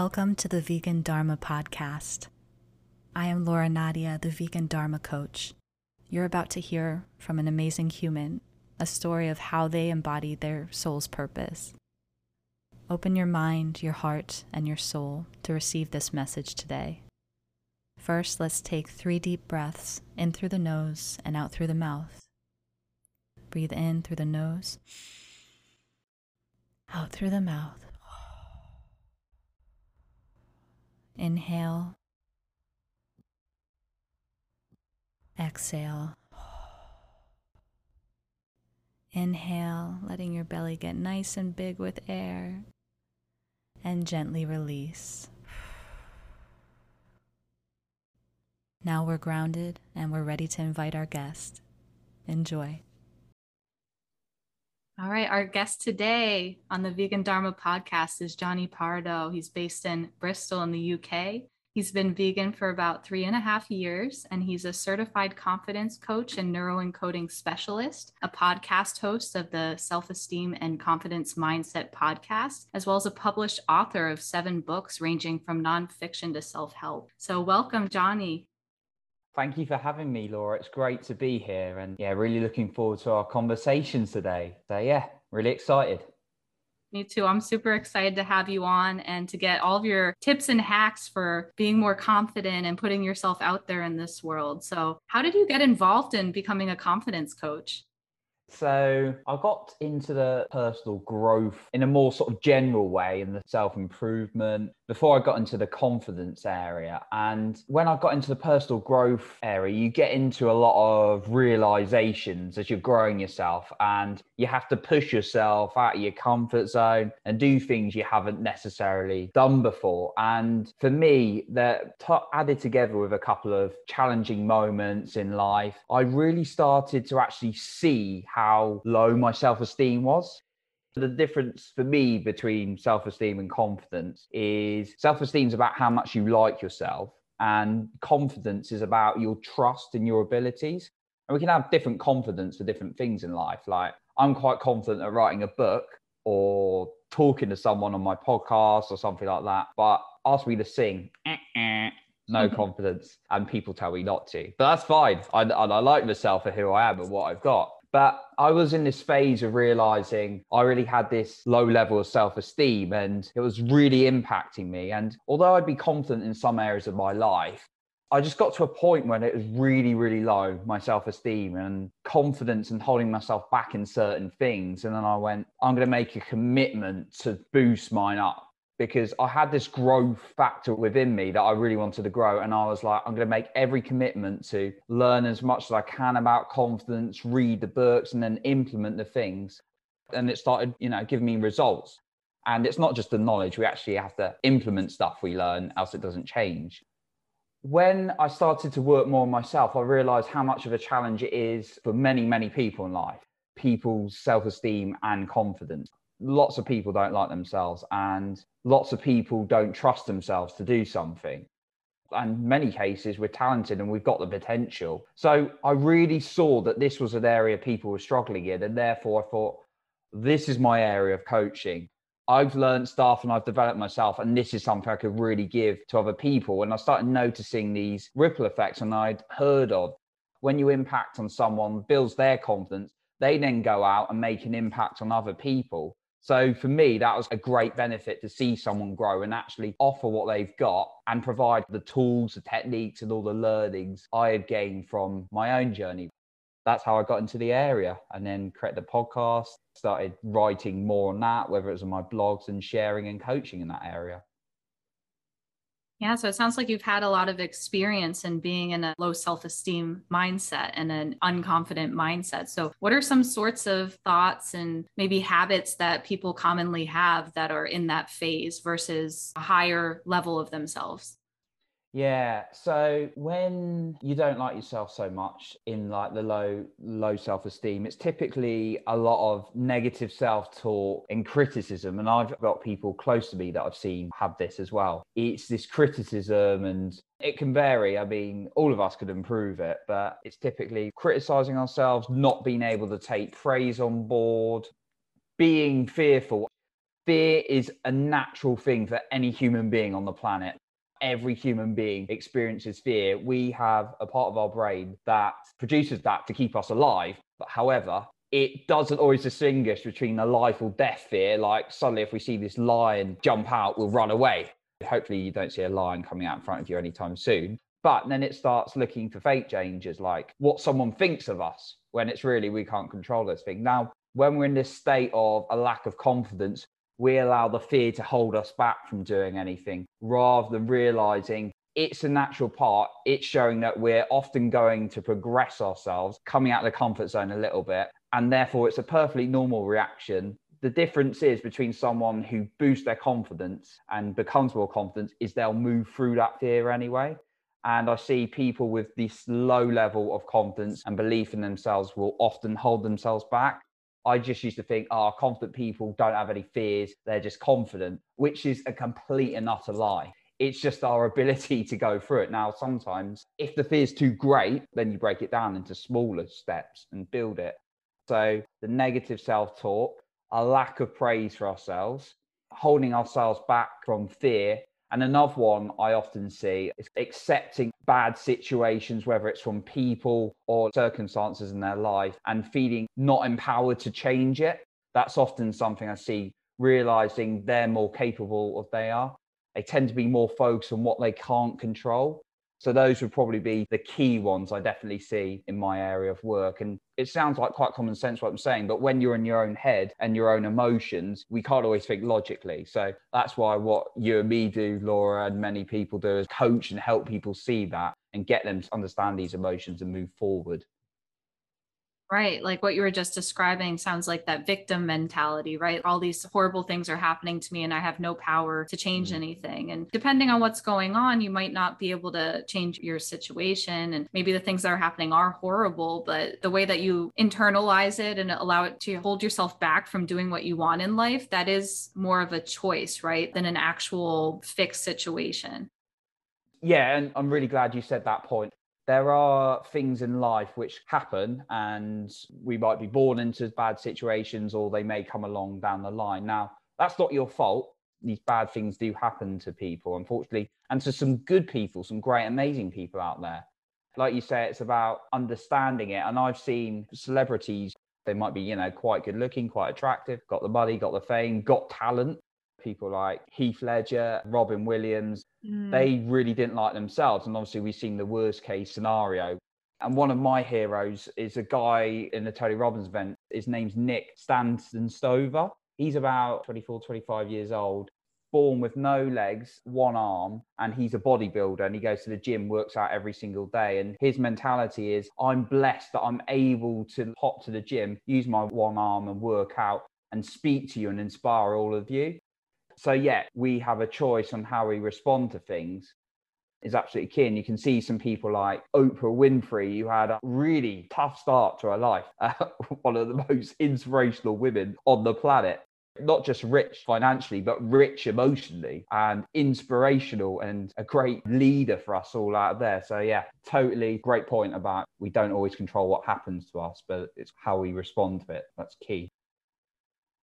Welcome to the Vegan Dharma Podcast. I am Laura Nadia, the Vegan Dharma Coach. You're about to hear from an amazing human a story of how they embody their soul's purpose. Open your mind, your heart, and your soul to receive this message today. First, let's take three deep breaths in through the nose and out through the mouth. Breathe in through the nose, out through the mouth. Inhale, exhale. Inhale, letting your belly get nice and big with air, and gently release. Now we're grounded and we're ready to invite our guest. Enjoy. All right, our guest today on the Vegan Dharma podcast is Jonny Pardoe. He's based in Bristol in the UK. He's been vegan for about three and a half years, and he's a certified confidence coach and neuroencoding specialist, a podcast host of the Self Esteem and Confidence Mindset podcast, as well as a published author of seven books ranging from nonfiction to self help. So, welcome, Jonny. Thank you for having me, Laura. It's great to be here and yeah, really looking forward to our conversations today. So, yeah, really excited. Me too. I'm super excited to have you on and to get all of your tips and hacks for being more confident and putting yourself out there in this world. So, how did you get involved in becoming a confidence coach? So I got into the personal growth in a more sort of general way in the self improvement before I got into the confidence area. And when I got into the personal growth area, you get into a lot of realizations as you're growing yourself and you have to push yourself out of your comfort zone and do things you haven't necessarily done before. And for me, that t- added together with a couple of challenging moments in life, I really started to actually see how low my self esteem was. The difference for me between self esteem and confidence is self esteem is about how much you like yourself, and confidence is about your trust in your abilities. And we can have different confidence for different things in life. Like, I'm quite confident at writing a book or talking to someone on my podcast or something like that. But ask me to sing, no mm-hmm. confidence, and people tell me not to. But that's fine. I, I like myself for who I am and what I've got. But I was in this phase of realizing I really had this low level of self esteem and it was really impacting me. And although I'd be confident in some areas of my life, I just got to a point when it was really, really low, my self esteem and confidence and holding myself back in certain things. And then I went, I'm going to make a commitment to boost mine up because I had this growth factor within me that I really wanted to grow. And I was like, I'm going to make every commitment to learn as much as I can about confidence, read the books, and then implement the things. And it started, you know, giving me results. And it's not just the knowledge, we actually have to implement stuff we learn, else it doesn't change. When I started to work more on myself, I realized how much of a challenge it is for many, many people in life people's self esteem and confidence lots of people don't like themselves and lots of people don't trust themselves to do something. And many cases we're talented and we've got the potential. So i really saw that this was an area people were struggling in and therefore i thought this is my area of coaching. I've learned stuff and i've developed myself and this is something i could really give to other people. And i started noticing these ripple effects and i'd heard of. When you impact on someone builds their confidence they then go out and make an impact on other people so for me, that was a great benefit to see someone grow and actually offer what they've got and provide the tools, the techniques, and all the learnings I had gained from my own journey. That's how I got into the area and then created the podcast, started writing more on that, whether it was on my blogs and sharing and coaching in that area. Yeah, so it sounds like you've had a lot of experience in being in a low self esteem mindset and an unconfident mindset. So, what are some sorts of thoughts and maybe habits that people commonly have that are in that phase versus a higher level of themselves? Yeah. So when you don't like yourself so much in like the low low self-esteem, it's typically a lot of negative self-talk and criticism. And I've got people close to me that I've seen have this as well. It's this criticism and it can vary. I mean, all of us could improve it, but it's typically criticizing ourselves, not being able to take praise on board, being fearful fear is a natural thing for any human being on the planet. Every human being experiences fear. We have a part of our brain that produces that to keep us alive. But however, it doesn't always distinguish between a life or death fear. Like suddenly, if we see this lion jump out, we'll run away. Hopefully, you don't see a lion coming out in front of you anytime soon. But then it starts looking for fate changes, like what someone thinks of us, when it's really we can't control those things. Now, when we're in this state of a lack of confidence, we allow the fear to hold us back from doing anything rather than realizing it's a natural part. It's showing that we're often going to progress ourselves, coming out of the comfort zone a little bit. And therefore, it's a perfectly normal reaction. The difference is between someone who boosts their confidence and becomes more confident is they'll move through that fear anyway. And I see people with this low level of confidence and belief in themselves will often hold themselves back. I just used to think, oh, confident people don't have any fears. They're just confident, which is a complete and utter lie. It's just our ability to go through it. Now, sometimes if the fear is too great, then you break it down into smaller steps and build it. So the negative self talk, a lack of praise for ourselves, holding ourselves back from fear and another one I often see is accepting bad situations, whether it's from people or circumstances in their life, and feeling not empowered to change it. That's often something I see, realizing they're more capable of they are. They tend to be more focused on what they can't control so those would probably be the key ones I definitely see in my area of work. And it sounds like quite common sense what I'm saying, but when you're in your own head and your own emotions, we can't always think logically. So that's why what you and me do, Laura, and many people do is coach and help people see that and get them to understand these emotions and move forward. Right. Like what you were just describing sounds like that victim mentality, right? All these horrible things are happening to me and I have no power to change mm-hmm. anything. And depending on what's going on, you might not be able to change your situation. And maybe the things that are happening are horrible, but the way that you internalize it and allow it to hold yourself back from doing what you want in life, that is more of a choice, right? Than an actual fixed situation. Yeah, and I'm really glad you said that point there are things in life which happen and we might be born into bad situations or they may come along down the line. Now, that's not your fault. These bad things do happen to people, unfortunately, and to some good people, some great, amazing people out there. Like you say, it's about understanding it. And I've seen celebrities, they might be, you know, quite good looking, quite attractive, got the money, got the fame, got talent, people like Heath Ledger, Robin Williams, mm. they really didn't like themselves. And obviously, we've seen the worst case scenario. And one of my heroes is a guy in the Tony Robbins event. His name's Nick Santonastasso. He's about 24, 25 years old, born with no legs, one arm, and he's a bodybuilder and he goes to the gym, works out every single day. And his mentality is I'm blessed that I'm able to hop to the gym, use my one arm and work out and speak to you and inspire all of you. So, yeah, we have a choice on how we respond to things is absolutely key. And you can see some people like Oprah Winfrey, who had a really tough start to her life, uh, one of the most inspirational women on the planet. Not just rich financially, but rich emotionally and inspirational and a great leader for us all out there. So, yeah, totally great point about we don't always control what happens to us, but it's how we respond to it. That's key.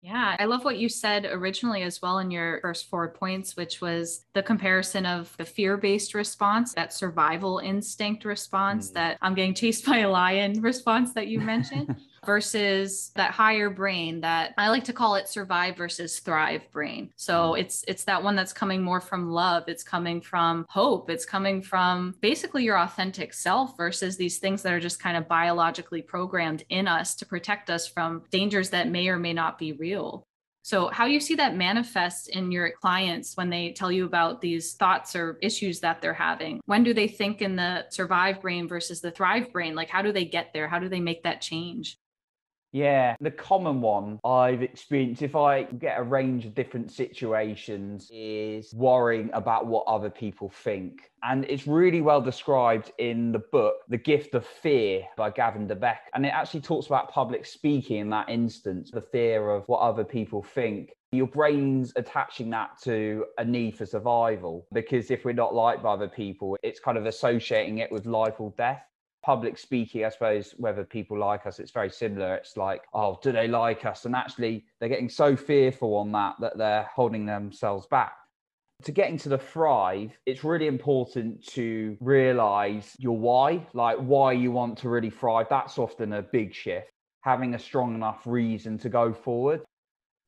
Yeah, I love what you said originally as well in your first four points, which was the comparison of the fear based response, that survival instinct response, mm. that I'm getting chased by a lion response that you mentioned. versus that higher brain that I like to call it survive versus thrive brain. So mm. it's it's that one that's coming more from love, it's coming from hope, it's coming from basically your authentic self versus these things that are just kind of biologically programmed in us to protect us from dangers that may or may not be real. So, how you see that manifest in your clients when they tell you about these thoughts or issues that they're having? When do they think in the survive brain versus the thrive brain? Like, how do they get there? How do they make that change? Yeah, the common one I've experienced if I get a range of different situations is worrying about what other people think. And it's really well described in the book, The Gift of Fear by Gavin de Becker. And it actually talks about public speaking in that instance, the fear of what other people think. Your brain's attaching that to a need for survival because if we're not liked by other people, it's kind of associating it with life or death. Public speaking, I suppose, whether people like us, it's very similar. It's like, oh, do they like us? And actually, they're getting so fearful on that that they're holding themselves back. To get into the thrive, it's really important to realize your why, like why you want to really thrive. That's often a big shift. Having a strong enough reason to go forward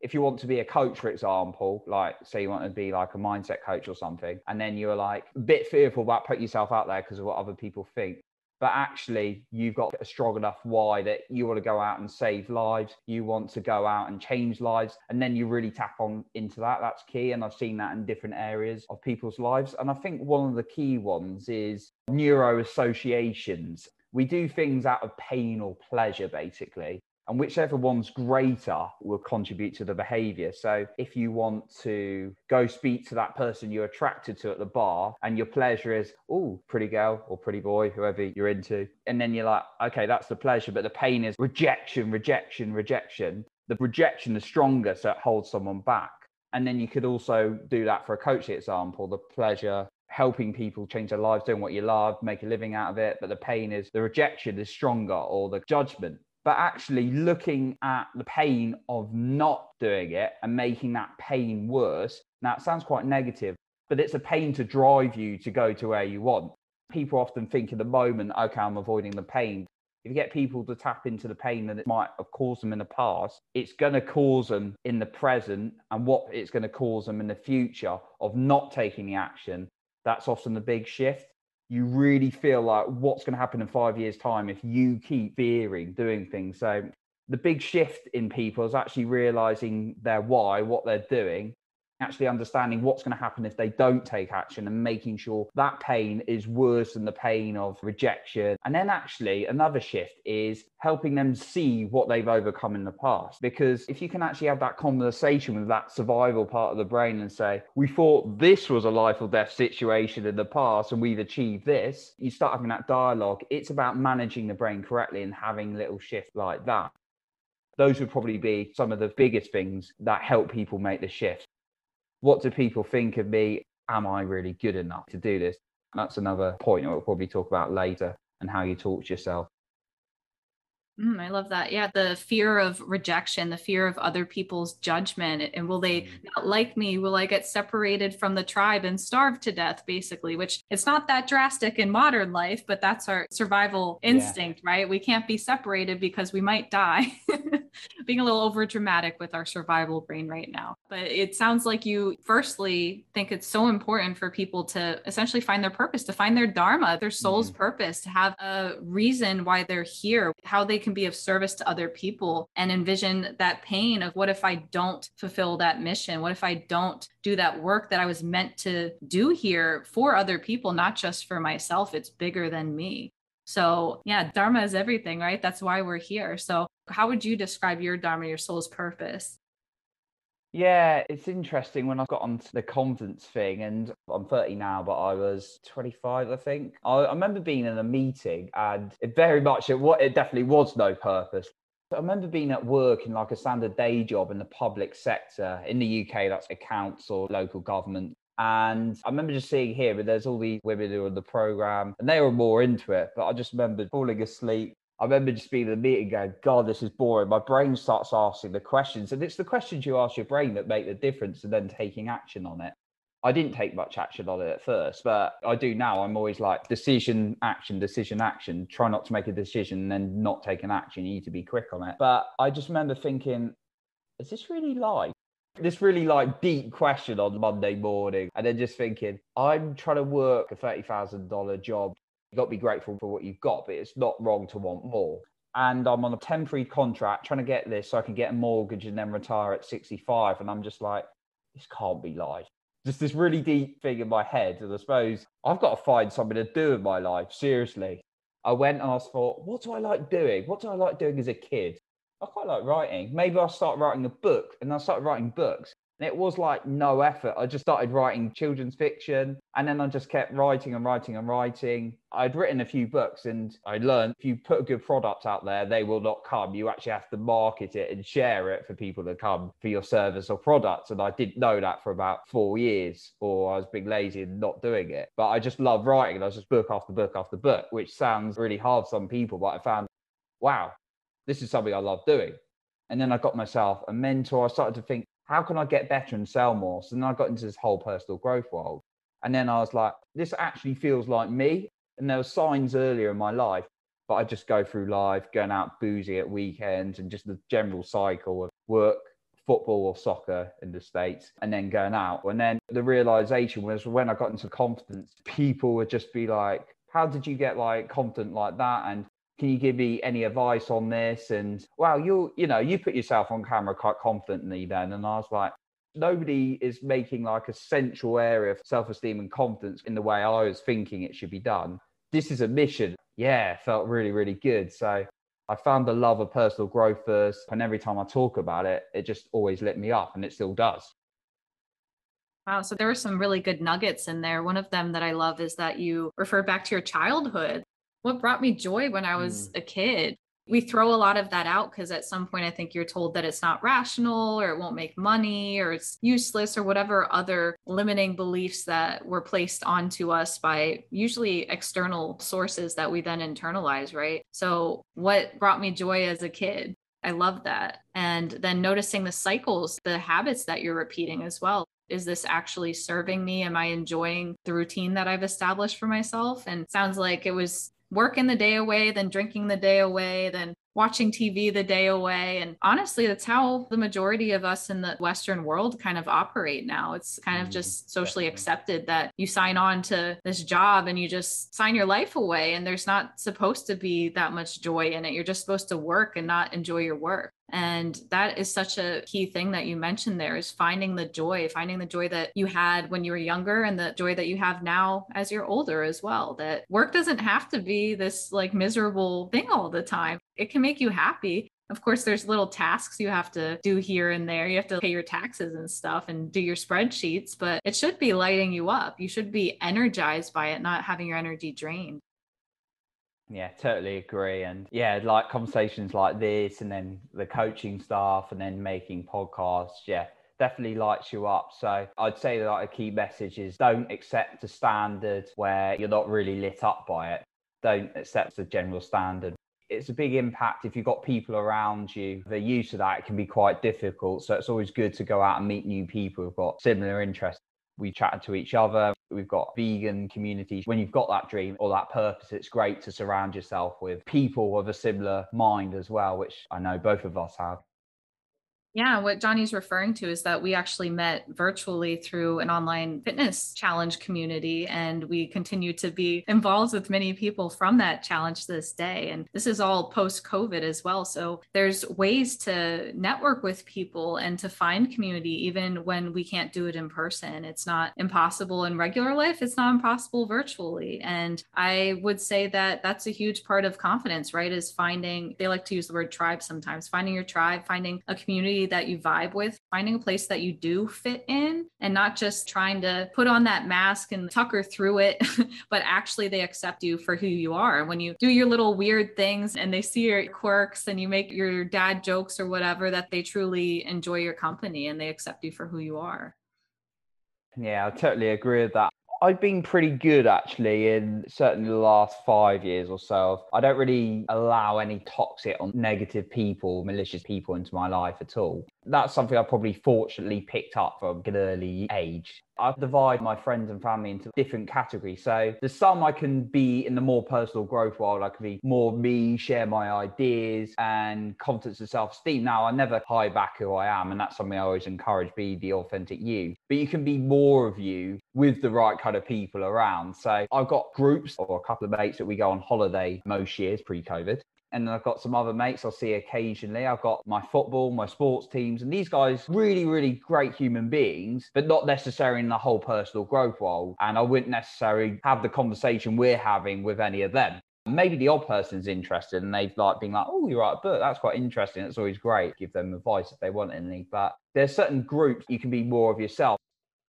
if you want to be a coach, for example, like say you want to be like a mindset coach or something, and then you're like a bit fearful about putting yourself out there because of what other people think. But actually, you've got a strong enough why that you want to go out and save lives. You want to go out and change lives. And then you really tap on into that. That's key. And I've seen that in different areas of people's lives. And I think one of the key ones is neuro associations. We do things out of pain or pleasure, basically and whichever one's greater will contribute to the behavior. So if you want to go speak to that person you're attracted to at the bar and your pleasure is, oh, pretty girl or pretty boy, whoever you're into, and then you're like, okay, that's the pleasure, but the pain is rejection, rejection, rejection. The rejection is stronger, so it holds someone back. And then you could also do that for a coaching example, the pleasure helping people change their lives, doing what you love, make a living out of it. But the pain is the rejection is stronger or the judgment but actually looking at the pain of not doing it and making that pain worse. Now, it sounds quite negative, but it's a pain to drive you to go to where you want. People often think in the moment, okay, I'm avoiding the pain. If you get people to tap into the pain that it might have caused them in the past, it's going to cause them in the present and what it's going to cause them in the future of not taking the action. That's often the big shift you really feel like what's going to happen in five years' time if you keep fearing doing things. So the big shift in people is actually realizing their why, what they're doing, actually understanding what's going to happen if they don't take action and making sure that pain is worse than the pain of rejection. And then actually another shift is helping them see what they've overcome in the past. Because if you can actually have that conversation with that survival part of the brain and say, we thought this was a life or death situation in the past and we've achieved this, you start having that dialogue. It's about managing the brain correctly and having little shifts like that those would probably be some of the biggest things that help people make the shift what do people think of me? Am I really good enough to do this? That's another point we'll probably talk about later and how you talk to yourself. Mm, I love that. Yeah, the fear of rejection, the fear of other people's judgment, and will they mm. not like me? Will I get separated from the tribe and starve to death, basically? Which it's not that drastic in modern life, but that's our survival instinct, yeah. right? We can't be separated because we might die. Being a little over dramatic with our survival brain right now. But it sounds like you, firstly, think it's so important for people to essentially find their purpose, to find their dharma, their soul's mm-hmm. purpose, to have a reason why they're here, how they can be of service to other people and envision that pain of what if I don't fulfill that mission? What if I don't do that work that I was meant to do here for other people, not just for myself? It's bigger than me. So, yeah, Dharma is everything, right? That's why we're here. So, how would you describe your Dharma, your soul's purpose? Yeah, it's interesting when I got onto the confidence thing, and I'm 30 now, but I was 25, I think. I, I remember being in a meeting, and it very much it what it definitely was no purpose. I remember being at work in like a standard day job in the public sector in the UK, that's accounts or local government. And I remember just seeing here, but there's all these women who are in the program and they were more into it. But I just remember falling asleep, I remember just being in the meeting going, God, this is boring. My brain starts asking the questions. And it's the questions you ask your brain that make the difference and then taking action on it. I didn't take much action on it at first, but I do now. I'm always like decision, action, decision, action. Try not to make a decision and then not take an action. You need to be quick on it. But I just remember thinking, is this really life? This really like deep question on Monday morning, and then just thinking, I'm trying to work a $30,000 job You've got to be grateful for what you've got, but it's not wrong to want more. And I'm on a temporary contract trying to get this so I can get a mortgage and then retire at 65. And I'm just like, this can't be life. Just this really deep thing in my head. And I suppose I've got to find something to do in my life. Seriously. I went and I thought, what do I like doing? What do I like doing as a kid? I quite like writing. Maybe I'll start writing a book. And I started writing books. And it was like no effort. I just started writing children's fiction and then I just kept writing and writing and writing. I'd written a few books and I learned if you put a good product out there, they will not come. You actually have to market it and share it for people to come for your service or product. And I didn't know that for about four years, or I was being lazy and not doing it. But I just love writing and I was just book after book after book, which sounds really hard for some people. But I found, wow, this is something I love doing. And then I got myself a mentor. I started to think, how can I get better and sell more? So then I got into this whole personal growth world. And then I was like, this actually feels like me. And there were signs earlier in my life, but I just go through life, going out boozing at weekends and just the general cycle of work, football or soccer in the States, and then going out. And then the realization was when I got into confidence, people would just be like, how did you get like confident like that? And can you give me any advice on this? And wow, you you know, you put yourself on camera quite confidently then. And I was like, nobody is making like a central area of self-esteem and confidence in the way I was thinking it should be done. This is a mission. Yeah, felt really, really good. So I found the love of personal growth first. And every time I talk about it, it just always lit me up and it still does. Wow. So there were some really good nuggets in there. One of them that I love is that you refer back to your childhood what brought me joy when I was mm. a kid. We throw a lot of that out because at some point I think you're told that it's not rational or it won't make money or it's useless or whatever other limiting beliefs that were placed onto us by usually external sources that we then internalize, right? So, what brought me joy as a kid? I love that. And then noticing the cycles, the habits that you're repeating as well is this actually serving me am i enjoying the routine that i've established for myself and sounds like it was working the day away, then drinking the day away, then watching TV the day away. And honestly, that's how the majority of us in the Western world kind of operate now. It's kind of just mm-hmm. socially accepted that you sign on to this job and you just sign your life away. And there's not supposed to be that much joy in it. You're just supposed to work and not enjoy your work. And that is such a key thing that you mentioned there is finding the joy, finding the joy that you had when you were younger and the joy that you have now as you're older as well. That work doesn't have to be this like miserable thing all the time. It can make you happy. Of course, there's little tasks you have to do here and there. You have to pay your taxes and stuff and do your spreadsheets, but it should be lighting you up. You should be energized by it, not having your energy drained. Yeah, totally agree. And yeah, like conversations like this, and then the coaching staff, and then making podcasts. Yeah, definitely lights you up. So I'd say that like a key message is don't accept a standard where you're not really lit up by it. Don't accept the general standard. It's a big impact if you've got people around you. They're used to that. Can be quite difficult. So it's always good to go out and meet new people who've got similar interests we chatted to each other. We've got vegan communities. When you've got that dream or that purpose, it's great to surround yourself with people of a similar mind as well, which I know both of us have. Yeah, what Jonny's referring to is that we actually met virtually through an online fitness challenge community, and we continue to be involved with many people from that challenge to this day. And this is all post COVID as well. So there's ways to network with people and to find community even when we can't do it in person. It's not impossible in regular life, it's not impossible virtually. And I would say that that's a huge part of confidence, right? Is finding, they like to use the word tribe sometimes, finding your tribe, finding a community that you vibe with, finding a place that you do fit in and not just trying to put on that mask and tucker through it, but actually they accept you for who you are. When you do your little weird things and they see your quirks and you make your dad jokes or whatever, that they truly enjoy your company and they accept you for who you are. Yeah, I totally agree with that. I've been pretty good actually in certainly the last five years or so. I don't really allow any toxic or negative people, malicious people into my life at all. That's something I probably fortunately picked up from an early age. I divide my friends and family into different categories. So there's some I can be in the more personal growth world. I can be more me, share my ideas and confidence and self-esteem. Now I never hide back who I am, and that's something I always encourage: be the authentic you. But you can be more of you with the right kind of people around. So I've got groups or a couple of mates that we go on holiday most years pre-COVID and then I've got some other mates I'll see occasionally. I've got my football, my sports teams, and these guys really, really great human beings, but not necessarily in the whole personal growth world. And I wouldn't necessarily have the conversation we're having with any of them. Maybe the odd person's interested and they've like been like, oh, you write a book. That's quite interesting. It's always great. Give them advice if they want any. But there's certain groups you can be more of yourself.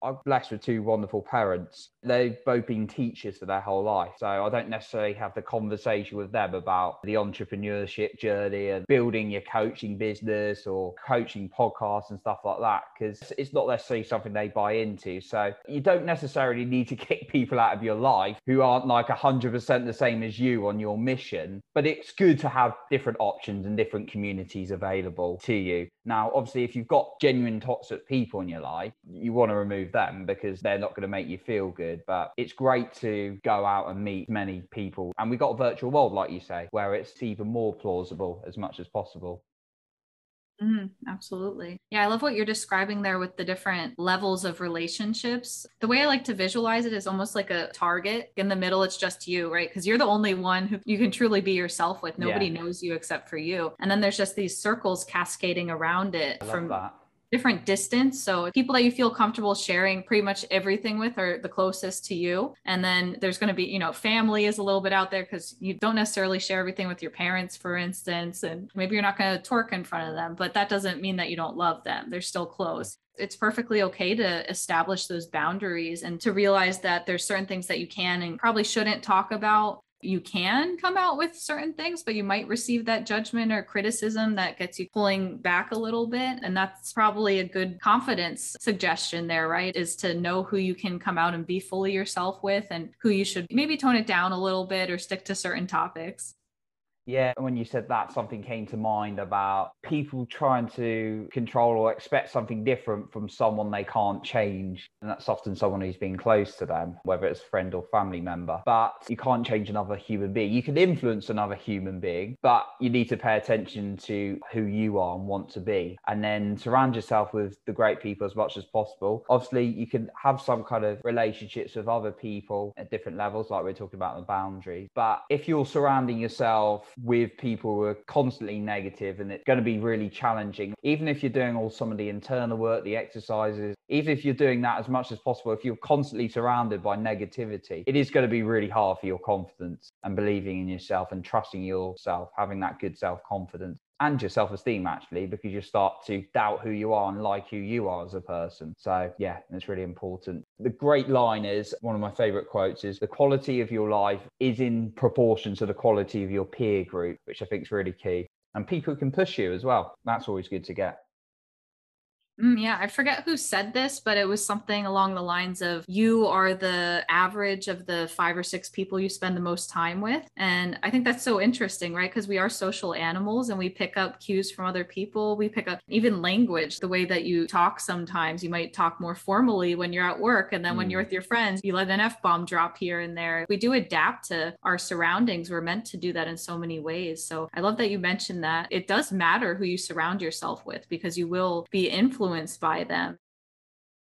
I'm blessed with two wonderful parents. They've both been teachers for their whole life. So I don't necessarily have the conversation with them about the entrepreneurship journey and building your coaching business or coaching podcasts and stuff like that, because it's not necessarily something they buy into. So you don't necessarily need to kick people out of your life who aren't like 100% the same as you on your mission. But it's good to have different options and different communities available to you. Now, obviously, if you've got genuine toxic people in your life, you want to remove them because they're not going to make you feel good. But it's great to go out and meet many people. And we've got a virtual world, like you say, where it's even more plausible as much as possible. Mm, absolutely. Yeah, I love what you're describing there with the different levels of relationships. The way I like to visualize it is almost like a target. In the middle, it's just you, right? Because you're the only one who you can truly be yourself with. Nobody yeah. knows you except for you. And then there's just these circles cascading around it from that different distance. So people that you feel comfortable sharing pretty much everything with are the closest to you. And then there's going to be, you know, family is a little bit out there because you don't necessarily share everything with your parents, for instance. And maybe you're not going to twerk in front of them, but that doesn't mean that you don't love them. They're still close it's perfectly okay to establish those boundaries and to realize that there's certain things that you can and probably shouldn't talk about you can come out with certain things, but you might receive that judgment or criticism that gets you pulling back a little bit. And that's probably a good confidence suggestion there, right? Is to know who you can come out and be fully yourself with and who you should maybe tone it down a little bit or stick to certain topics. Yeah, when you said that, something came to mind about people trying to control or expect something different from someone they can't change. And that's often someone who's been close to them, whether it's a friend or family member. But you can't change another human being. You can influence another human being, but you need to pay attention to who you are and want to be. And then surround yourself with the great people as much as possible. Obviously, you can have some kind of relationships with other people at different levels, like we're talking about the boundaries. But if you're surrounding yourself with people who are constantly negative and it's going to be really challenging. Even if you're doing all some of the internal work, the exercises, even if you're doing that as much as possible, if you're constantly surrounded by negativity, it is going to be really hard for your confidence and believing in yourself and trusting yourself, having that good self confidence and your self esteem actually, because you start to doubt who you are and like who you are as a person. So, yeah, it's really important. The great line is one of my favorite quotes is the quality of your life is in proportion to the quality of your peer group, which I think is really key. And people can push you as well. That's always good to get. Mm, yeah, I forget who said this, but it was something along the lines of you are the average of the five or six people you spend the most time with. And I think that's so interesting, right? Because we are social animals and we pick up cues from other people. We pick up even language, the way that you talk sometimes. You might talk more formally when you're at work. And then mm. when you're mm. with your friends, you let an F bomb drop here and there. We do adapt to our surroundings. We're meant to do that in so many ways. So I love that you mentioned that. It does matter who you surround yourself with because you will be influenced influenced by them.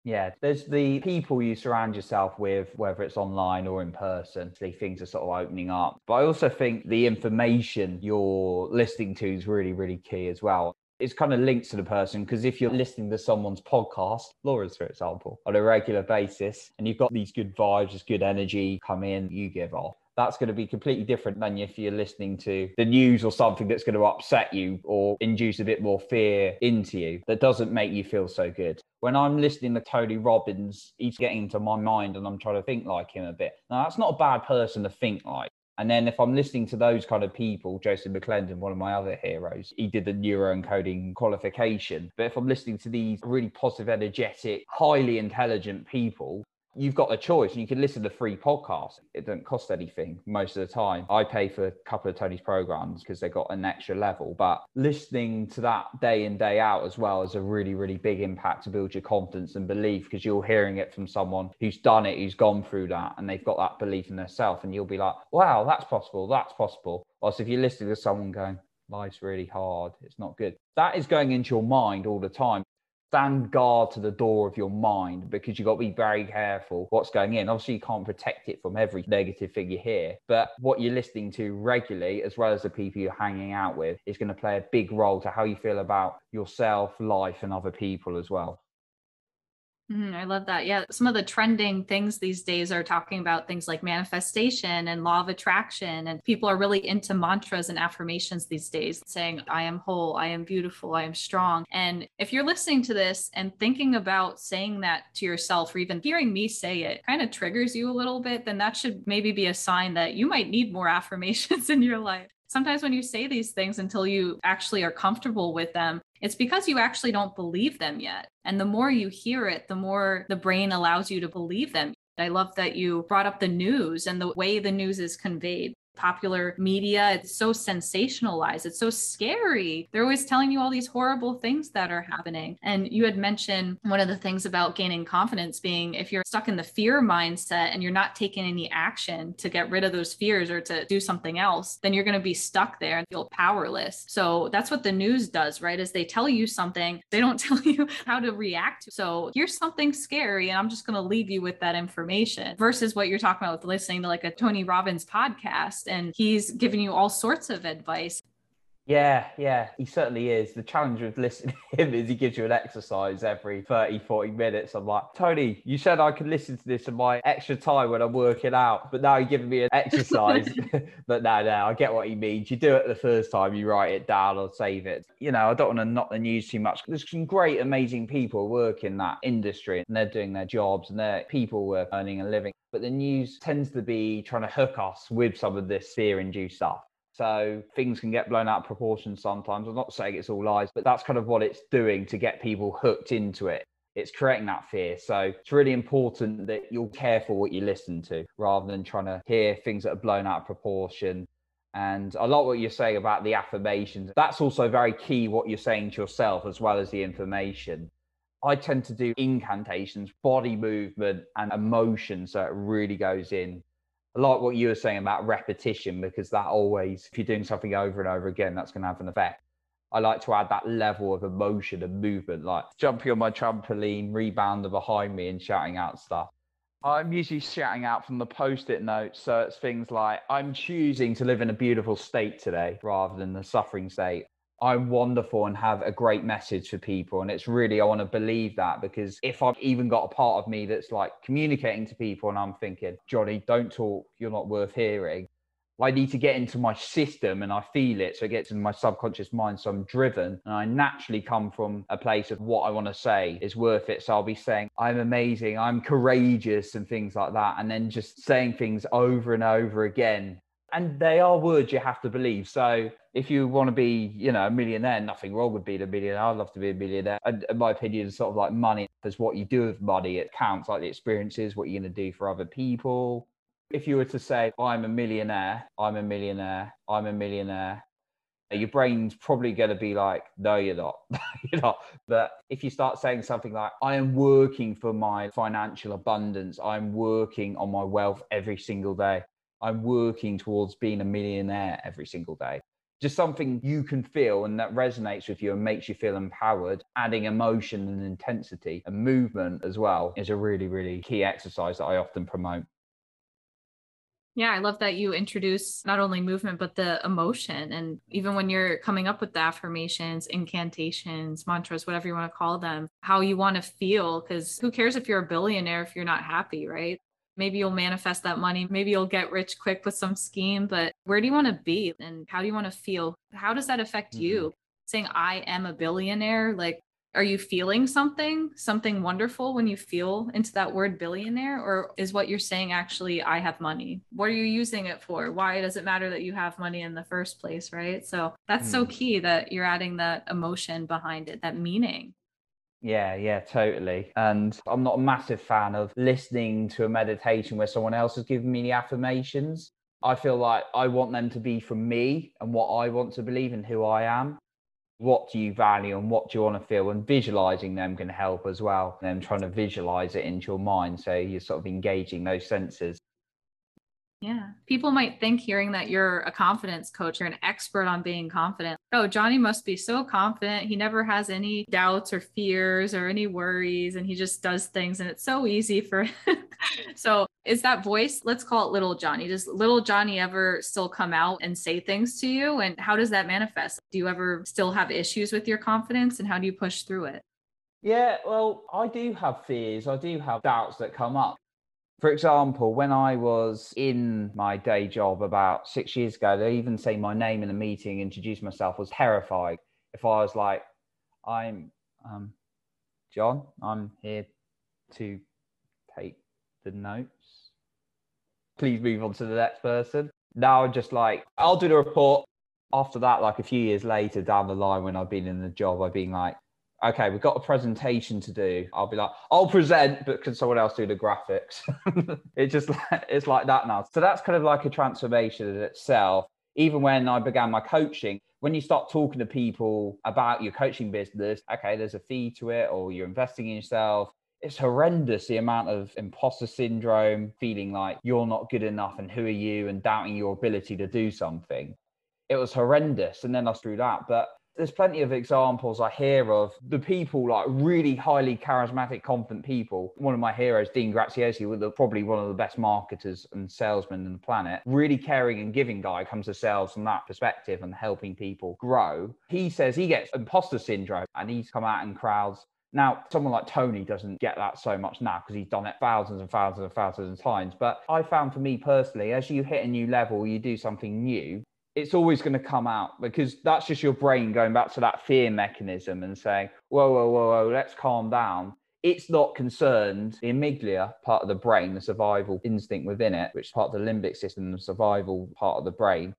Yeah, there's the people you surround yourself with, whether it's online or in person. Things are sort of opening up. But I also think the information you're listening to is really, really key as well. It's kind of linked to the person because if you're listening to someone's podcast, Laura's, for example, on a regular basis, and you've got these good vibes, this good energy come in, you give off that's going to be completely different than if you're listening to the news or something that's going to upset you or induce a bit more fear into you that doesn't make you feel so good. When I'm listening to Tony Robbins, he's getting into my mind and I'm trying to think like him a bit. Now, that's not a bad person to think like. And then if I'm listening to those kind of people, Joseph McClendon, one of my other heroes, he did the neuroencoding qualification. But if I'm listening to these really positive, energetic, highly intelligent people, you've got a choice. You can listen to free podcasts. It doesn't cost anything most of the time. I pay for a couple of Tony's programs because they got an extra level. But listening to that day in, day out as well is a really, really big impact to build your confidence and belief because you're hearing it from someone who's done it, who's gone through that, and they've got that belief in themselves. And you'll be like, wow, that's possible. That's possible. Whilst if you're listening to someone going, life's really hard, it's not good, that is going into your mind all the time stand guard to the door of your mind because you've got to be very careful what's going in. Obviously, you can't protect it from every negative thing you hear, but what you're listening to regularly, as well as the people you're hanging out with, is going to play a big role to how you feel about yourself, life, and other people as well. Mm, I love that. Yeah. Some of the trending things these days are talking about things like manifestation and law of attraction. And people are really into mantras and affirmations these days, saying, I am whole, I am beautiful, I am strong. And if you're listening to this and thinking about saying that to yourself, or even hearing me say it kind of triggers you a little bit, then that should maybe be a sign that you might need more affirmations in your life sometimes when you say these things until you actually are comfortable with them, it's because you actually don't believe them yet. And the more you hear it, the more the brain allows you to believe them. I love that you brought up the news and the way the news is conveyed popular media. It's so sensationalized. It's so scary. They're always telling you all these horrible things that are happening. And you had mentioned one of the things about gaining confidence being if you're stuck in the fear mindset and you're not taking any action to get rid of those fears or to do something else, then you're going to be stuck there and feel powerless. So that's what the news does, right? Is they tell you something, they don't tell you how to react. So here's something scary and I'm just going to leave you with that information versus what you're talking about with listening to like a Tony Robbins podcast and he's giving you all sorts of advice. Yeah, yeah, he certainly is. The challenge with listening to him is he gives you an exercise every 30, 40 minutes. I'm like, Tony, you said I could listen to this in my extra time when I'm working out, but now you're giving me an exercise. but no, no, I get what he means. You do it the first time, you write it down or save it. You know, I don't want to knock the news too much. There's some great, amazing people work in that industry and they're doing their jobs and they're people were earning a living. But the news tends to be trying to hook us with some of this fear induced stuff. So things can get blown out of proportion sometimes. I'm not saying it's all lies, but that's kind of what it's doing to get people hooked into it. It's creating that fear. So it's really important that you're careful what you listen to rather than trying to hear things that are blown out of proportion. And I like what you're saying about the affirmations. That's also very key what you're saying to yourself as well as the information. I tend to do incantations, body movement, and emotion. So it really goes in I like what you were saying about repetition because that always, if you're doing something over and over again, that's going to have an effect. I like to add that level of emotion and movement, like jumping on my trampoline, rebounder behind me, and shouting out stuff. I'm usually shouting out from the post it notes. So it's things like, I'm choosing to live in a beautiful state today rather than the suffering state. I'm wonderful and have a great message for people. And it's really, I want to believe that because if I've even got a part of me that's like communicating to people and I'm thinking, Jonny, don't talk, you're not worth hearing. I need to get into my system and I feel it. So it gets in my subconscious mind. So I'm driven and I naturally come from a place of what I want to say is worth it. So I'll be saying, I'm amazing, I'm courageous, and things like that. And then just saying things over and over again and they are words you have to believe. So if you want to be, you know, a millionaire, nothing wrong with being a millionaire. I'd love to be a millionaire. And in my opinion, sort of like money is what you do with money. It counts like the experiences, what you're going to do for other people. If you were to say, I'm a millionaire, I'm a millionaire, I'm a millionaire, your brain's probably going to be like, no, you're not. you're not. But if you start saying something like, I am working for my financial abundance, I'm working on my wealth every single day. I'm working towards being a millionaire every single day. Just something you can feel and that resonates with you and makes you feel empowered. Adding emotion and intensity and movement as well is a really, really key exercise that I often promote. Yeah, I love that you introduce not only movement, but the emotion. And even when you're coming up with the affirmations, incantations, mantras, whatever you want to call them, how you want to feel. Because who cares if you're a billionaire if you're not happy, right? Maybe you'll manifest that money. Maybe you'll get rich quick with some scheme, but where do you want to be and how do you want to feel? How does that affect mm-hmm. you? Saying, I am a billionaire, like, are you feeling something, something wonderful when you feel into that word billionaire? Or is what you're saying actually, I have money? What are you using it for? Why does it matter that you have money in the first place? Right. So that's mm. so key that you're adding that emotion behind it, that meaning. Yeah, yeah, totally. And I'm not a massive fan of listening to a meditation where someone else has given me the affirmations. I feel like I want them to be from me and what I want to believe and who I am. What do you value and what do you want to feel? And visualizing them can help as well. Them trying to visualize it into your mind. So you're sort of engaging those senses. Yeah. People might think hearing that you're a confidence coach, you're an expert on being confident. Oh, Jonny must be so confident. He never has any doubts or fears or any worries, and he just does things, and it's so easy for. so, is that voice, let's call it little Jonny. Does little Jonny ever still come out and say things to you? And how does that manifest? Do you ever still have issues with your confidence, and how do you push through it? Yeah, well, I do have fears. I do have doubts that come up. For example, when I was in my day job about six years ago, they even say my name in a meeting, introduce myself, was terrified. If I was like, I'm um, John, I'm here to take the notes. Please move on to the next person. Now I'm just like, I'll do the report. After that, like a few years later down the line, when I've been in the job, I've been like, okay, we've got a presentation to do. I'll be like, I'll present, but can someone else do the graphics? it just it's like that now. So that's kind of like a transformation in itself. Even when I began my coaching, when you start talking to people about your coaching business, okay, there's a fee to it, or you're investing in yourself. It's horrendous the amount of imposter syndrome, feeling like you're not good enough and who are you, and doubting your ability to do something. It was horrendous. And then I screwed that. But there's plenty of examples I hear of the people like really highly charismatic, confident people. One of my heroes, Dean Graziosi, was probably one of the best marketers and salesmen in the planet. Really caring and giving guy comes to sales from that perspective and helping people grow. He says he gets imposter syndrome and he's come out in crowds now, someone like Tony doesn't get that so much now because he's done it thousands and thousands and thousands of times. But I found for me personally, as you hit a new level, you do something new, it's always going to come out because that's just your brain going back to that fear mechanism and saying, whoa, whoa, whoa, whoa, let's calm down. It's not concerned. The amygdala, part of the brain, the survival instinct within it, which is part of the limbic system, the survival part of the brain.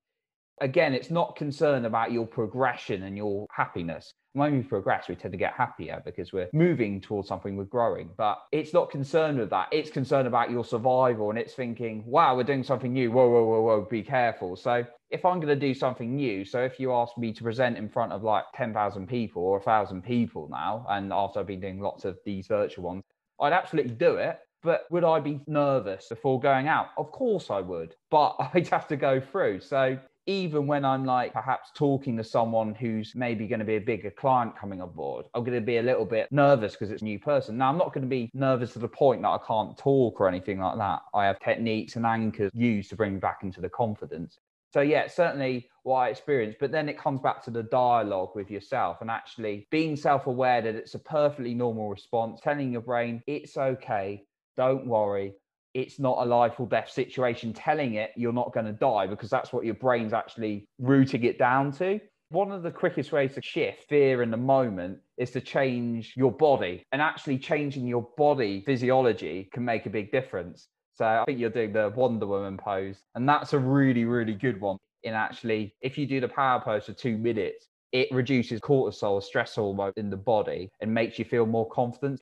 Again, it's not concerned about your progression and your happiness when we progress, we tend to get happier because we're moving towards something, we're growing. But it's not concerned with that. It's concerned about your survival and it's thinking, wow, we're doing something new. Whoa, whoa, whoa, whoa, be careful. So if I'm going to do something new, so if you ask me to present in front of like 10,000 people or 1,000 people now, and after I've been doing lots of these virtual ones, I'd absolutely do it. But would I be nervous before going out? Of course I would, but I'd have to go through. So even when I'm like perhaps talking to someone who's maybe going to be a bigger client coming on board, I'm going to be a little bit nervous because it's a new person. Now, I'm not going to be nervous to the point that I can't talk or anything like that. I have techniques and anchors used to bring me back into the confidence. So, yeah, certainly what I experienced, but then it comes back to the dialogue with yourself and actually being self aware that it's a perfectly normal response, telling your brain, it's okay, don't worry, it's not a life or death situation telling it you're not going to die because that's what your brain's actually rooting it down to. One of the quickest ways to shift fear in the moment is to change your body, and actually changing your body physiology can make a big difference. So I think you're doing the Wonder Woman pose, and that's a really, really good one. In actually, if you do the power pose for two minutes, it reduces cortisol, stress hormone in the body, and makes you feel more confident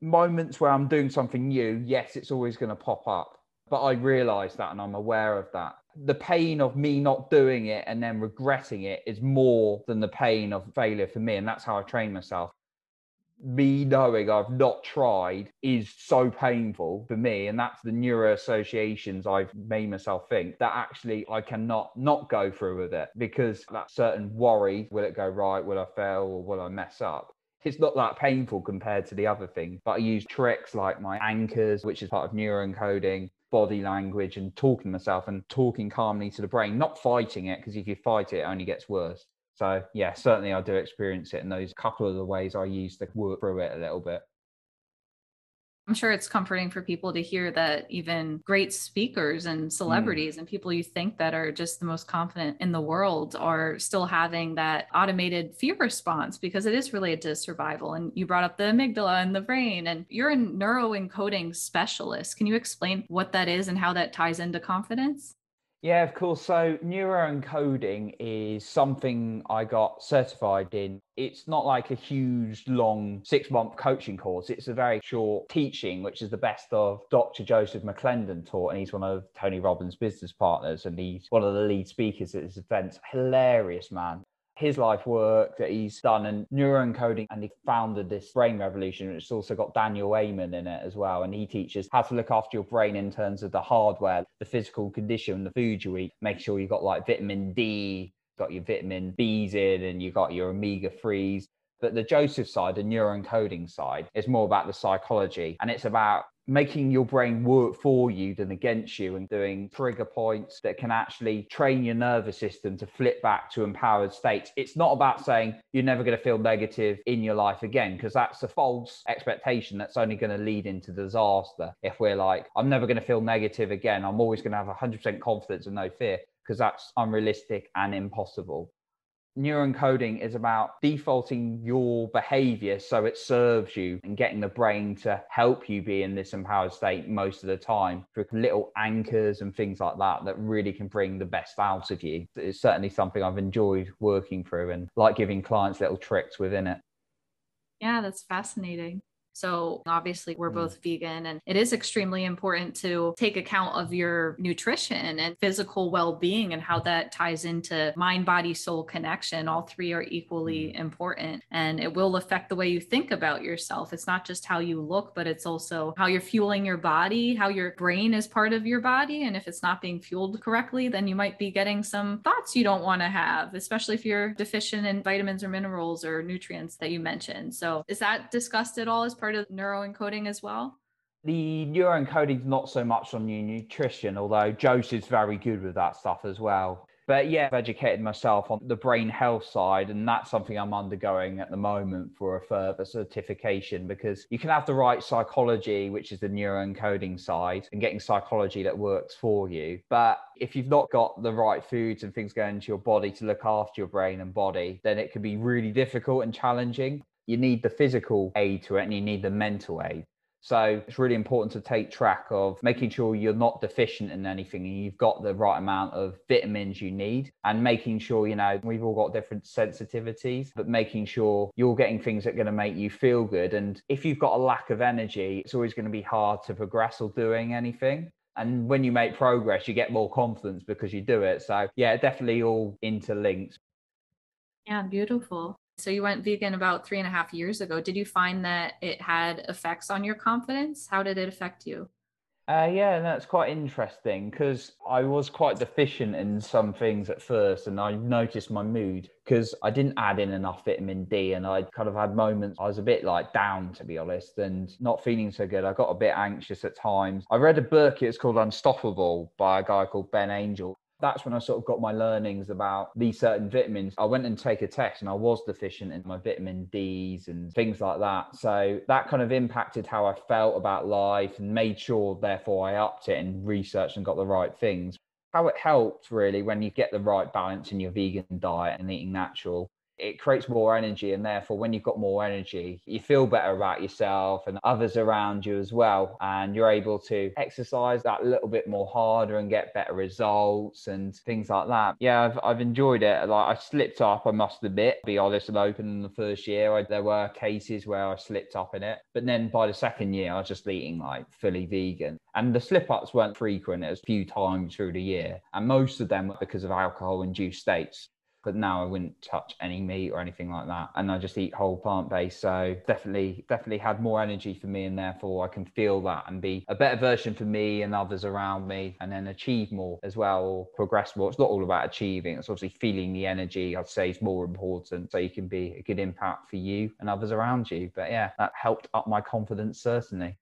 moments where I'm doing something new, yes, it's always going to pop up. But I realize that and I'm aware of that. The pain of me not doing it and then regretting it is more than the pain of failure for me. And that's how I train myself. Me knowing I've not tried is so painful for me. And that's the neuro associations I've made myself think that actually I cannot not go through with it because that certain worry will it go right? Will I fail or will I mess up? it's not that painful compared to the other thing. But I use tricks like my anchors, which is part of neuroencoding, body language, and talking to myself and talking calmly to the brain, not fighting it, because if you fight it, it only gets worse. So yeah, certainly I do experience it in those couple of the ways I use to work through it a little bit. I'm sure it's comforting for people to hear that even great speakers and mm. celebrities mm. and people you think that are just the most confident in the world are still having that automated fear response because it is related to survival. And you brought up the amygdala and the brain, and you're a neuroencoding specialist. Can you explain what that is and how that ties into confidence? Yeah, of course. So neuroencoding is something I got certified in. It's not like a huge, long six month coaching course. It's a very short teaching, which is the best of Dr. Joseph McClendon taught. And he's one of Tony Robbins' business partners. And he's one of the lead speakers at this event. Hilarious man his life work that he's done and neuroencoding and he founded this brain revolution it's also got daniel amen in it as well. And he teaches how to look after your brain in terms of the hardware the physical condition the food you eat make sure you've got like vitamin d got your vitamin b's in and you got your omega 3s but the joseph side the neuroencoding side is more about the psychology and it's about making your brain work for you than against you and doing trigger points that can actually train your nervous system to flip back to empowered states. It's not about saying you're never going to feel negative in your life again, because that's a false expectation that's only going to lead into disaster. If we're like, I'm never going to feel negative again, I'm always going to have 100% confidence and no fear, because that's unrealistic and impossible neuroencoding is about defaulting your behavior so it serves you and getting the brain to help you be in this empowered state most of the time through little anchors and things like that that really can bring the best out of you. It's certainly something I've enjoyed working through and like giving clients little tricks within it. Yeah, that's fascinating. So obviously, we're mm. both vegan, and it is extremely important to take account of your nutrition and physical well being and how that ties into mind, body, soul connection. All three are equally mm. important, and it will affect the way you think about yourself. It's not just how you look, but it's also how you're fueling your body, how your brain is part of your body. And if it's not being fueled correctly, then you might be getting some thoughts you don't want to have, especially if you're deficient in vitamins or minerals or nutrients that you mentioned. So, is that discussed at all as part? Part of neuroencoding as well? The neuroencoding is not so much on your nutrition, although Joseph's very good with that stuff as well. But yeah, I've educated myself on the brain health side, and that's something I'm undergoing at the moment for a further certification because you can have the right psychology, which is the neuroencoding side, and getting psychology that works for you. But if you've not got the right foods and things going into your body to look after your brain and body, then it can be really difficult and challenging you need the physical aid to it and you need the mental aid. So it's really important to take track of making sure you're not deficient in anything and you've got the right amount of vitamins you need and making sure, you know, we've all got different sensitivities, but making sure you're getting things that are going to make you feel good. And if you've got a lack of energy, it's always going to be hard to progress or doing anything. And when you make progress, you get more confidence because you do it. So yeah, definitely all interlinked. Yeah, beautiful. So you went vegan about three and a half years ago. Did you find that it had effects on your confidence? How did it affect you? Uh, yeah, that's quite interesting because I was quite deficient in some things at first, and I noticed my mood because I didn't add in enough vitamin D, and I kind of had moments I was a bit like down, to be honest, and not feeling so good. I got a bit anxious at times. I read a book; it's called Unstoppable by a guy called Ben Angel, that's when I sort of got my learnings about these certain vitamins. I went and take a test and I was deficient in my vitamin D's and things like that. So that kind of impacted how I felt about life and made sure, therefore, I upped it and researched and got the right things. How it helped really when you get the right balance in your vegan diet and eating natural it creates more energy and therefore when you've got more energy you feel better about yourself and others around you as well and you're able to exercise that little bit more harder and get better results and things like that. Yeah i've, I've enjoyed it. Like i slipped up i must admit be honest and open in the first year I, there were cases where i slipped up in it but then by the second year i was just eating like fully vegan. And the slip ups weren't frequent it was a few times through the year and most of them were because of alcohol induced states but now I wouldn't touch any meat or anything like that. And I just eat whole plant based. So definitely, definitely had more energy for me. And therefore I can feel that and be a better version for me and others around me and then achieve more as well or progress more. It's not all about achieving. It's obviously feeling the energy I'd say is more important. So you can be a good impact for you and others around you. But yeah, that helped up my confidence certainly.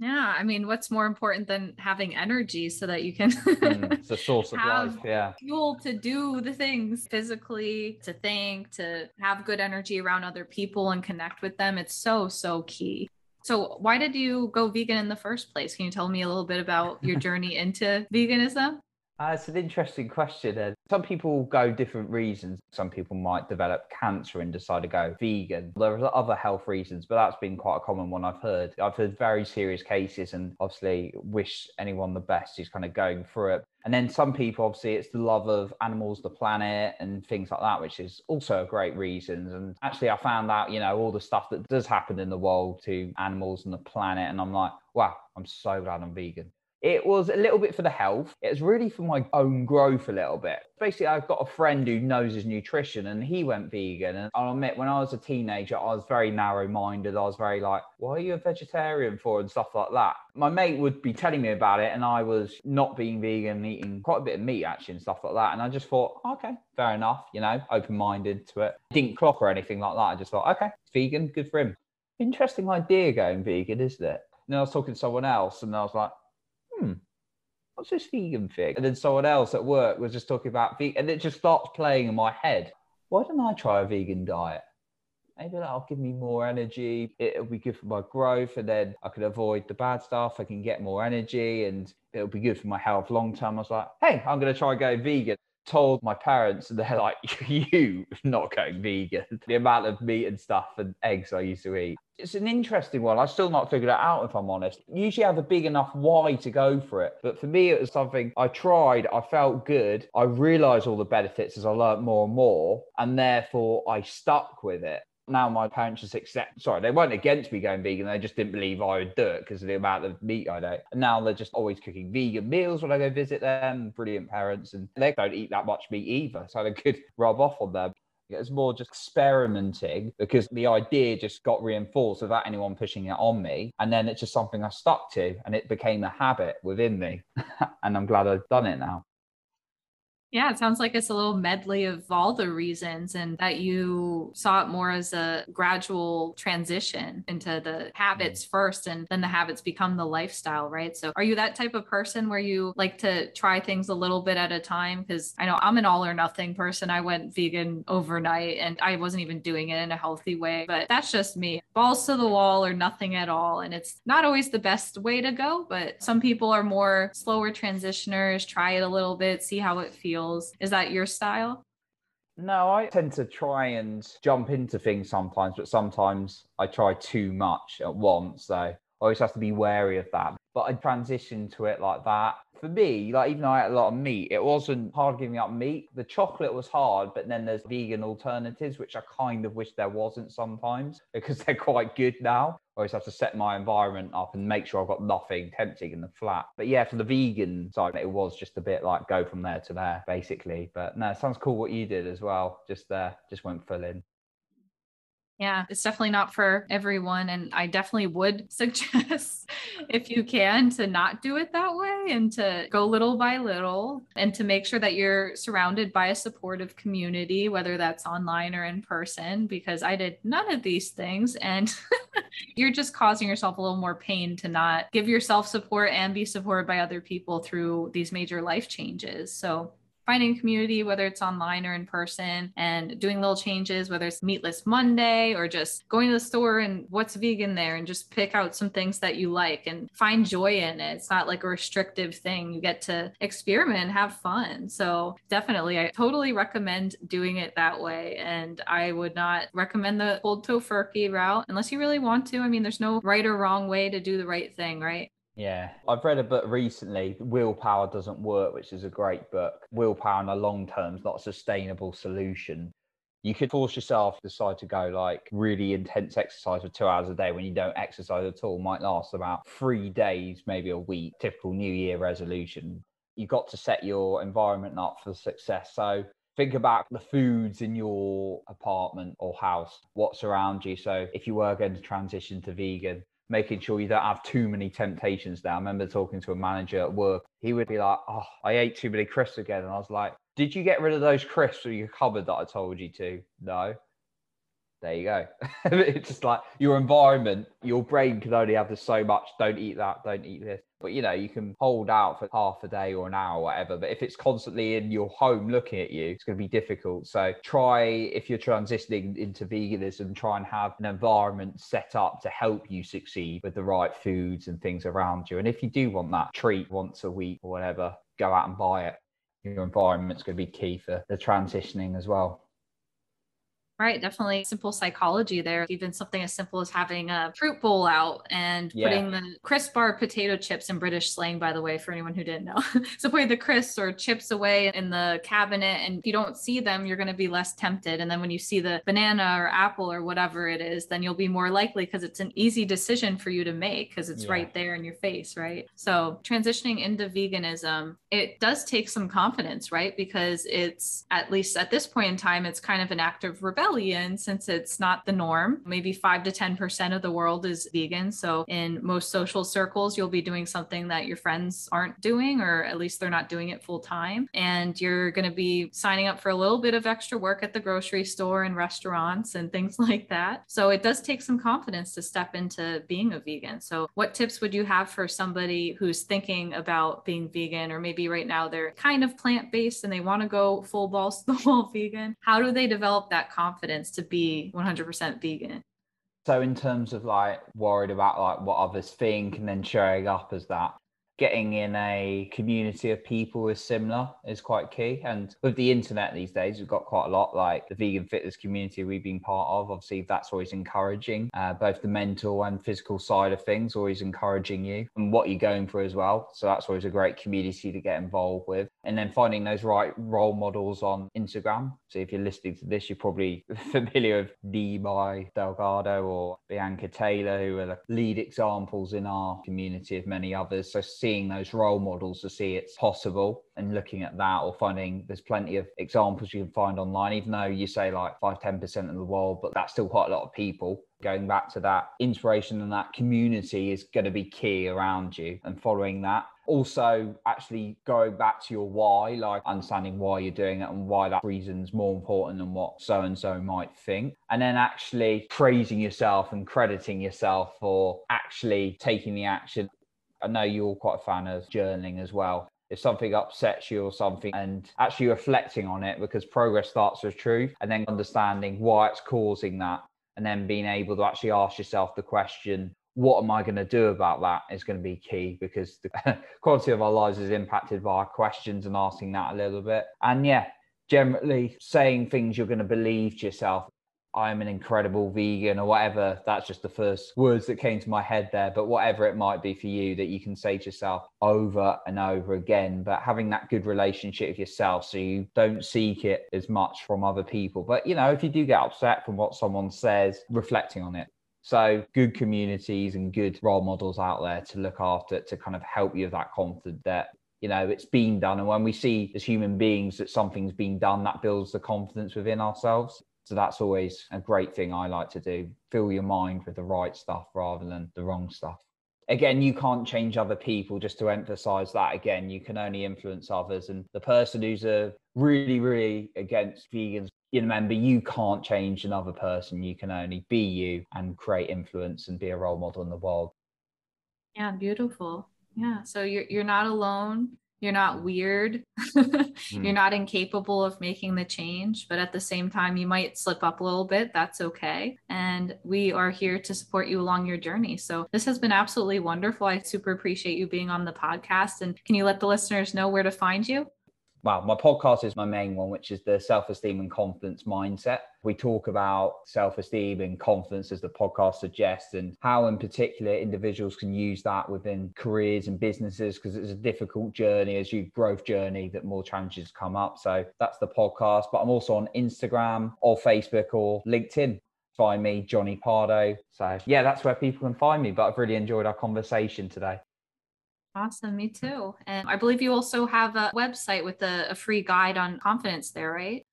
Yeah, I mean, what's more important than having energy so that you can mm, it's a source of life, yeah. Fuel to do the things physically, to think, to have good energy around other people and connect with them. It's so, so key. So, why did you go vegan in the first place? Can you tell me a little bit about your journey into veganism? Uh, it's an interesting question. Uh, some people go different reasons. Some people might develop cancer and decide to go vegan. There are other health reasons, but that's been quite a common one I've heard. I've heard very serious cases and obviously wish anyone the best who's kind of going through it. And then some people, obviously, it's the love of animals, the planet, and things like that, which is also a great reason. And actually, I found out, you know, all the stuff that does happen in the world to animals and the planet. And I'm like, wow, I'm so glad I'm vegan. It was a little bit for the health. It was really for my own growth a little bit. Basically, I've got a friend who knows his nutrition and he went vegan. And I'll admit, when I was a teenager, I was very narrow minded. I was very like, why are you a vegetarian for? And stuff like that. My mate would be telling me about it and I was not being vegan, eating quite a bit of meat actually and stuff like that. And I just thought, okay, fair enough, you know, open minded to it. Didn't clock or anything like that. I just thought, okay, vegan, good for him. Interesting idea going vegan, isn't it? And then I was talking to someone else and I was like, what's this vegan thing? And then someone else at work was just talking about vegan, and it just starts playing in my head. Why don't I try a vegan diet? Maybe that'll give me more energy. It'll be good for my growth, and then I can avoid the bad stuff. I can get more energy, and it'll be good for my health long term. I was like, hey, I'm going to try going vegan told my parents, and they're like, "You not going vegan?" The amount of meat and stuff and eggs I used to eat. It's an interesting one. I still not figured it out, if I'm honest. Usually, I have a big enough why to go for it, but for me, it was something I tried. I felt good. I realised all the benefits as I learned more and more, and therefore I stuck with it now my parents just accept sorry they weren't against me going vegan they just didn't believe i would do it because of the amount of meat i eat and now they're just always cooking vegan meals when i go visit them brilliant parents and they don't eat that much meat either so they could rub off on them it's more just experimenting because the idea just got reinforced without anyone pushing it on me. And then it's just something I stuck to and it became a habit within me. and I'm glad I've done it now. Yeah, it sounds like it's a little medley of all the reasons, and that you saw it more as a gradual transition into the habits mm. first, and then the habits become the lifestyle, right? So, are you that type of person where you like to try things a little bit at a time? Because I know I'm an all or nothing person. I went vegan overnight and I wasn't even doing it in a healthy way, but that's just me. Balls to the wall or nothing at all. And it's not always the best way to go, but some people are more slower transitioners, try it a little bit, see how it feels Is that your style? No, I tend to try and jump into things sometimes, but sometimes I try too much at once. So Always have to be wary of that. But I transitioned to it like that for me, like even though I ate a lot of meat, it wasn't hard giving up meat. The chocolate was hard, but then there's vegan alternatives, which I kind of wish there wasn't sometimes because they're quite good now. I always have to set my environment up and make sure I've got nothing tempting in the flat. But yeah, for the vegan side, it was just a bit like go from there to there, basically. But no, sounds cool what you did as well. Just there, just went full in. Yeah, it's definitely not for everyone. And I definitely would suggest, if you can, to not do it that way and to go little by little and to make sure that you're surrounded by a supportive community, whether that's online or in person, because I did none of these things. And you're just causing yourself a little more pain to not give yourself support and be supported by other people through these major life changes. So finding community, whether it's online or in person, and doing little changes, whether it's Meatless Monday or just going to the store and what's vegan there and just pick out some things that you like and find joy in it. It's not like a restrictive thing. You get to experiment and have fun. So, definitely, I totally recommend doing it that way. And I would not recommend the cold tofurkey route unless you really want to. I mean, there's no right or wrong way to do the right thing, right? Yeah, I've read a book recently, Willpower Doesn't Work, which is a great book. Willpower in the long term is not a sustainable solution. You could force yourself to decide to go like really intense exercise for two hours a day when you don't exercise at all, might last about three days, maybe a week, typical New Year resolution. You've got to set your environment up for success. So think about the foods in your apartment or house, what's around you. So if you were going to transition to vegan, making sure you don't have too many temptations there. I remember talking to a manager at work. He would be like, Oh, I ate too many crisps again. And I was like, Did you get rid of those crisps from your cupboard that I told you to? No there you go. it's just like your environment, your brain can only have so much. Don't eat that, don't eat this. But you know, you can hold out for half a day or an hour, or whatever. But if it's constantly in your home looking at you, it's going to be difficult. So try, if you're transitioning into veganism, try and have an environment set up to help you succeed with the right foods and things around you. And if you do want that treat once a week or whatever, go out and buy it. Your environment's going to be key for the transitioning as well. Right, definitely simple psychology there. Even something as simple as having a fruit bowl out and yeah. putting the crisp bar potato chips in British slang, by the way, for anyone who didn't know. so putting the crisps or chips away in the cabinet, and if you don't see them, you're going to be less tempted. And then when you see the banana or apple or whatever it is, then you'll be more likely because it's an easy decision for you to make because it's yeah. right there in your face, right? So transitioning into veganism, it does take some confidence, right? Because it's at least at this point in time, it's kind of an act of rebellion since it's not the norm. Maybe 5 to 10% of the world is vegan. So in most social circles, you'll be doing something that your friends aren't doing, or at least they're not doing it full time. And you're going to be signing up for a little bit of extra work at the grocery store and restaurants and things like that. So it does take some confidence to step into being a vegan. So, what tips would you have for somebody who's thinking about being vegan, or maybe right now they're kind of plant based and they want to go full balls to the wall vegan? How do they develop that confidence to be 100% vegan? So in terms of like worried about like what others think and then showing up as that, getting in a community of people is similar is quite key. And with the internet these days, we've got quite a lot like the vegan fitness community we've been part of. Obviously, that's always encouraging, uh, both the mental and physical side of things, always encouraging you and what you're going through as well. So that's always a great community to get involved with. And then finding those right role models on Instagram. So if you're listening to this, you're probably familiar with Nimai Delgado or Bianca Taylor, who are the lead examples in our community of many others. So seeing those role models to see it's possible and looking at that or finding there's plenty of examples you can find online, even though you say like 5 10% of the world, but that's still quite a lot of people. Going back to that inspiration and that community is going to be key around you and following that also actually going back to your why like understanding why you're doing it and why that reason's more important than what so and so might think and then actually praising yourself and crediting yourself for actually taking the action I know you're quite a fan of journaling as well. If something upsets you or something, and actually reflecting on it because progress starts with truth, and then understanding why it's causing that, and then being able to actually ask yourself the question, what am I going to do about that is going to be key because the quality of our lives is impacted by our questions and asking that a little bit. And yeah, generally saying things you're going to believe to yourself I'm an incredible vegan or whatever. That's just the first words that came to my head there. But whatever it might be for you that you can say to yourself over and over again, but having that good relationship with yourself so you don't seek it as much from other people. But, you know, if you do get upset from what someone says, reflecting on it. So, good communities and good role models out there to look after to kind of help you with that confidence that you know it's been done and when we see as human beings that something's been done that builds the confidence within ourselves so that's always a great thing I like to do. Fill your mind with the right stuff rather than the wrong stuff. Again, you can't change other people, just to emphasize that again, you can only influence others. And the person who's a really, really against vegans, you remember you can't change another person. You can only be you and create influence and be a role model in the world. Yeah, beautiful. Yeah. So you're you're not alone you're not weird mm. you're not incapable of making the change but at the same time you might slip up a little bit that's okay and we are here to support you along your journey so this has been absolutely wonderful i super appreciate you being on the podcast and can you let the listeners know where to find you well, my podcast is my main one, which is the self esteem and confidence mindset. We talk about self esteem and confidence as the podcast suggests, and how, in particular, individuals can use that within careers and businesses because it's a difficult journey as you growth journey that more challenges come up. So that's the podcast. But I'm also on Instagram or Facebook or LinkedIn. Find me, Jonny Pardoe. So, yeah, that's where people can find me. But I've really enjoyed our conversation today. Awesome. Me too. And I believe you also have a website with a, a free guide on confidence there, right?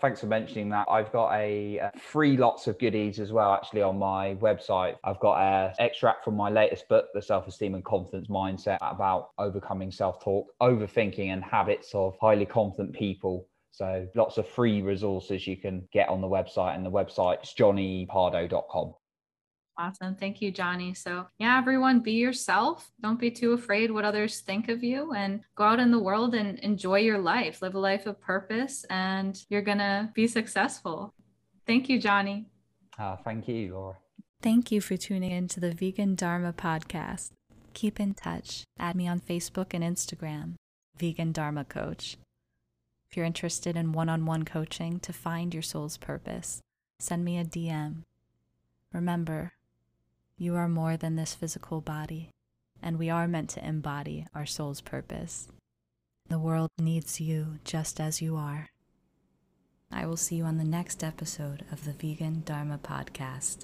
Thanks for mentioning that. I've got a, a, free lots of goodies as well, actually, on my website. I've got an extract from my latest book, The Self Esteem and Confidence Mindset, about overcoming self talk, overthinking, and habits of highly confident people. So, lots of free resources you can get on the website, and the website's jonnypardoe.com. Awesome. Thank you, Jonny. So, yeah, everyone, be yourself. Don't be too afraid what others think of you and go out in the world and enjoy your life. Live a life of purpose, and you're going to be successful. Thank you, Jonny. Uh, thank you, Laura. Thank you for tuning in to the Vegan Dharma podcast. Keep in touch. Add me on Facebook and Instagram, Vegan Dharma Coach. If you're interested in one on one coaching to find your soul's purpose, send me a DM. Remember, you are more than this physical body, and we are meant to embody our soul's purpose. The world needs you just as you are. I will see you on the next episode of the Vegan Dharma Podcast.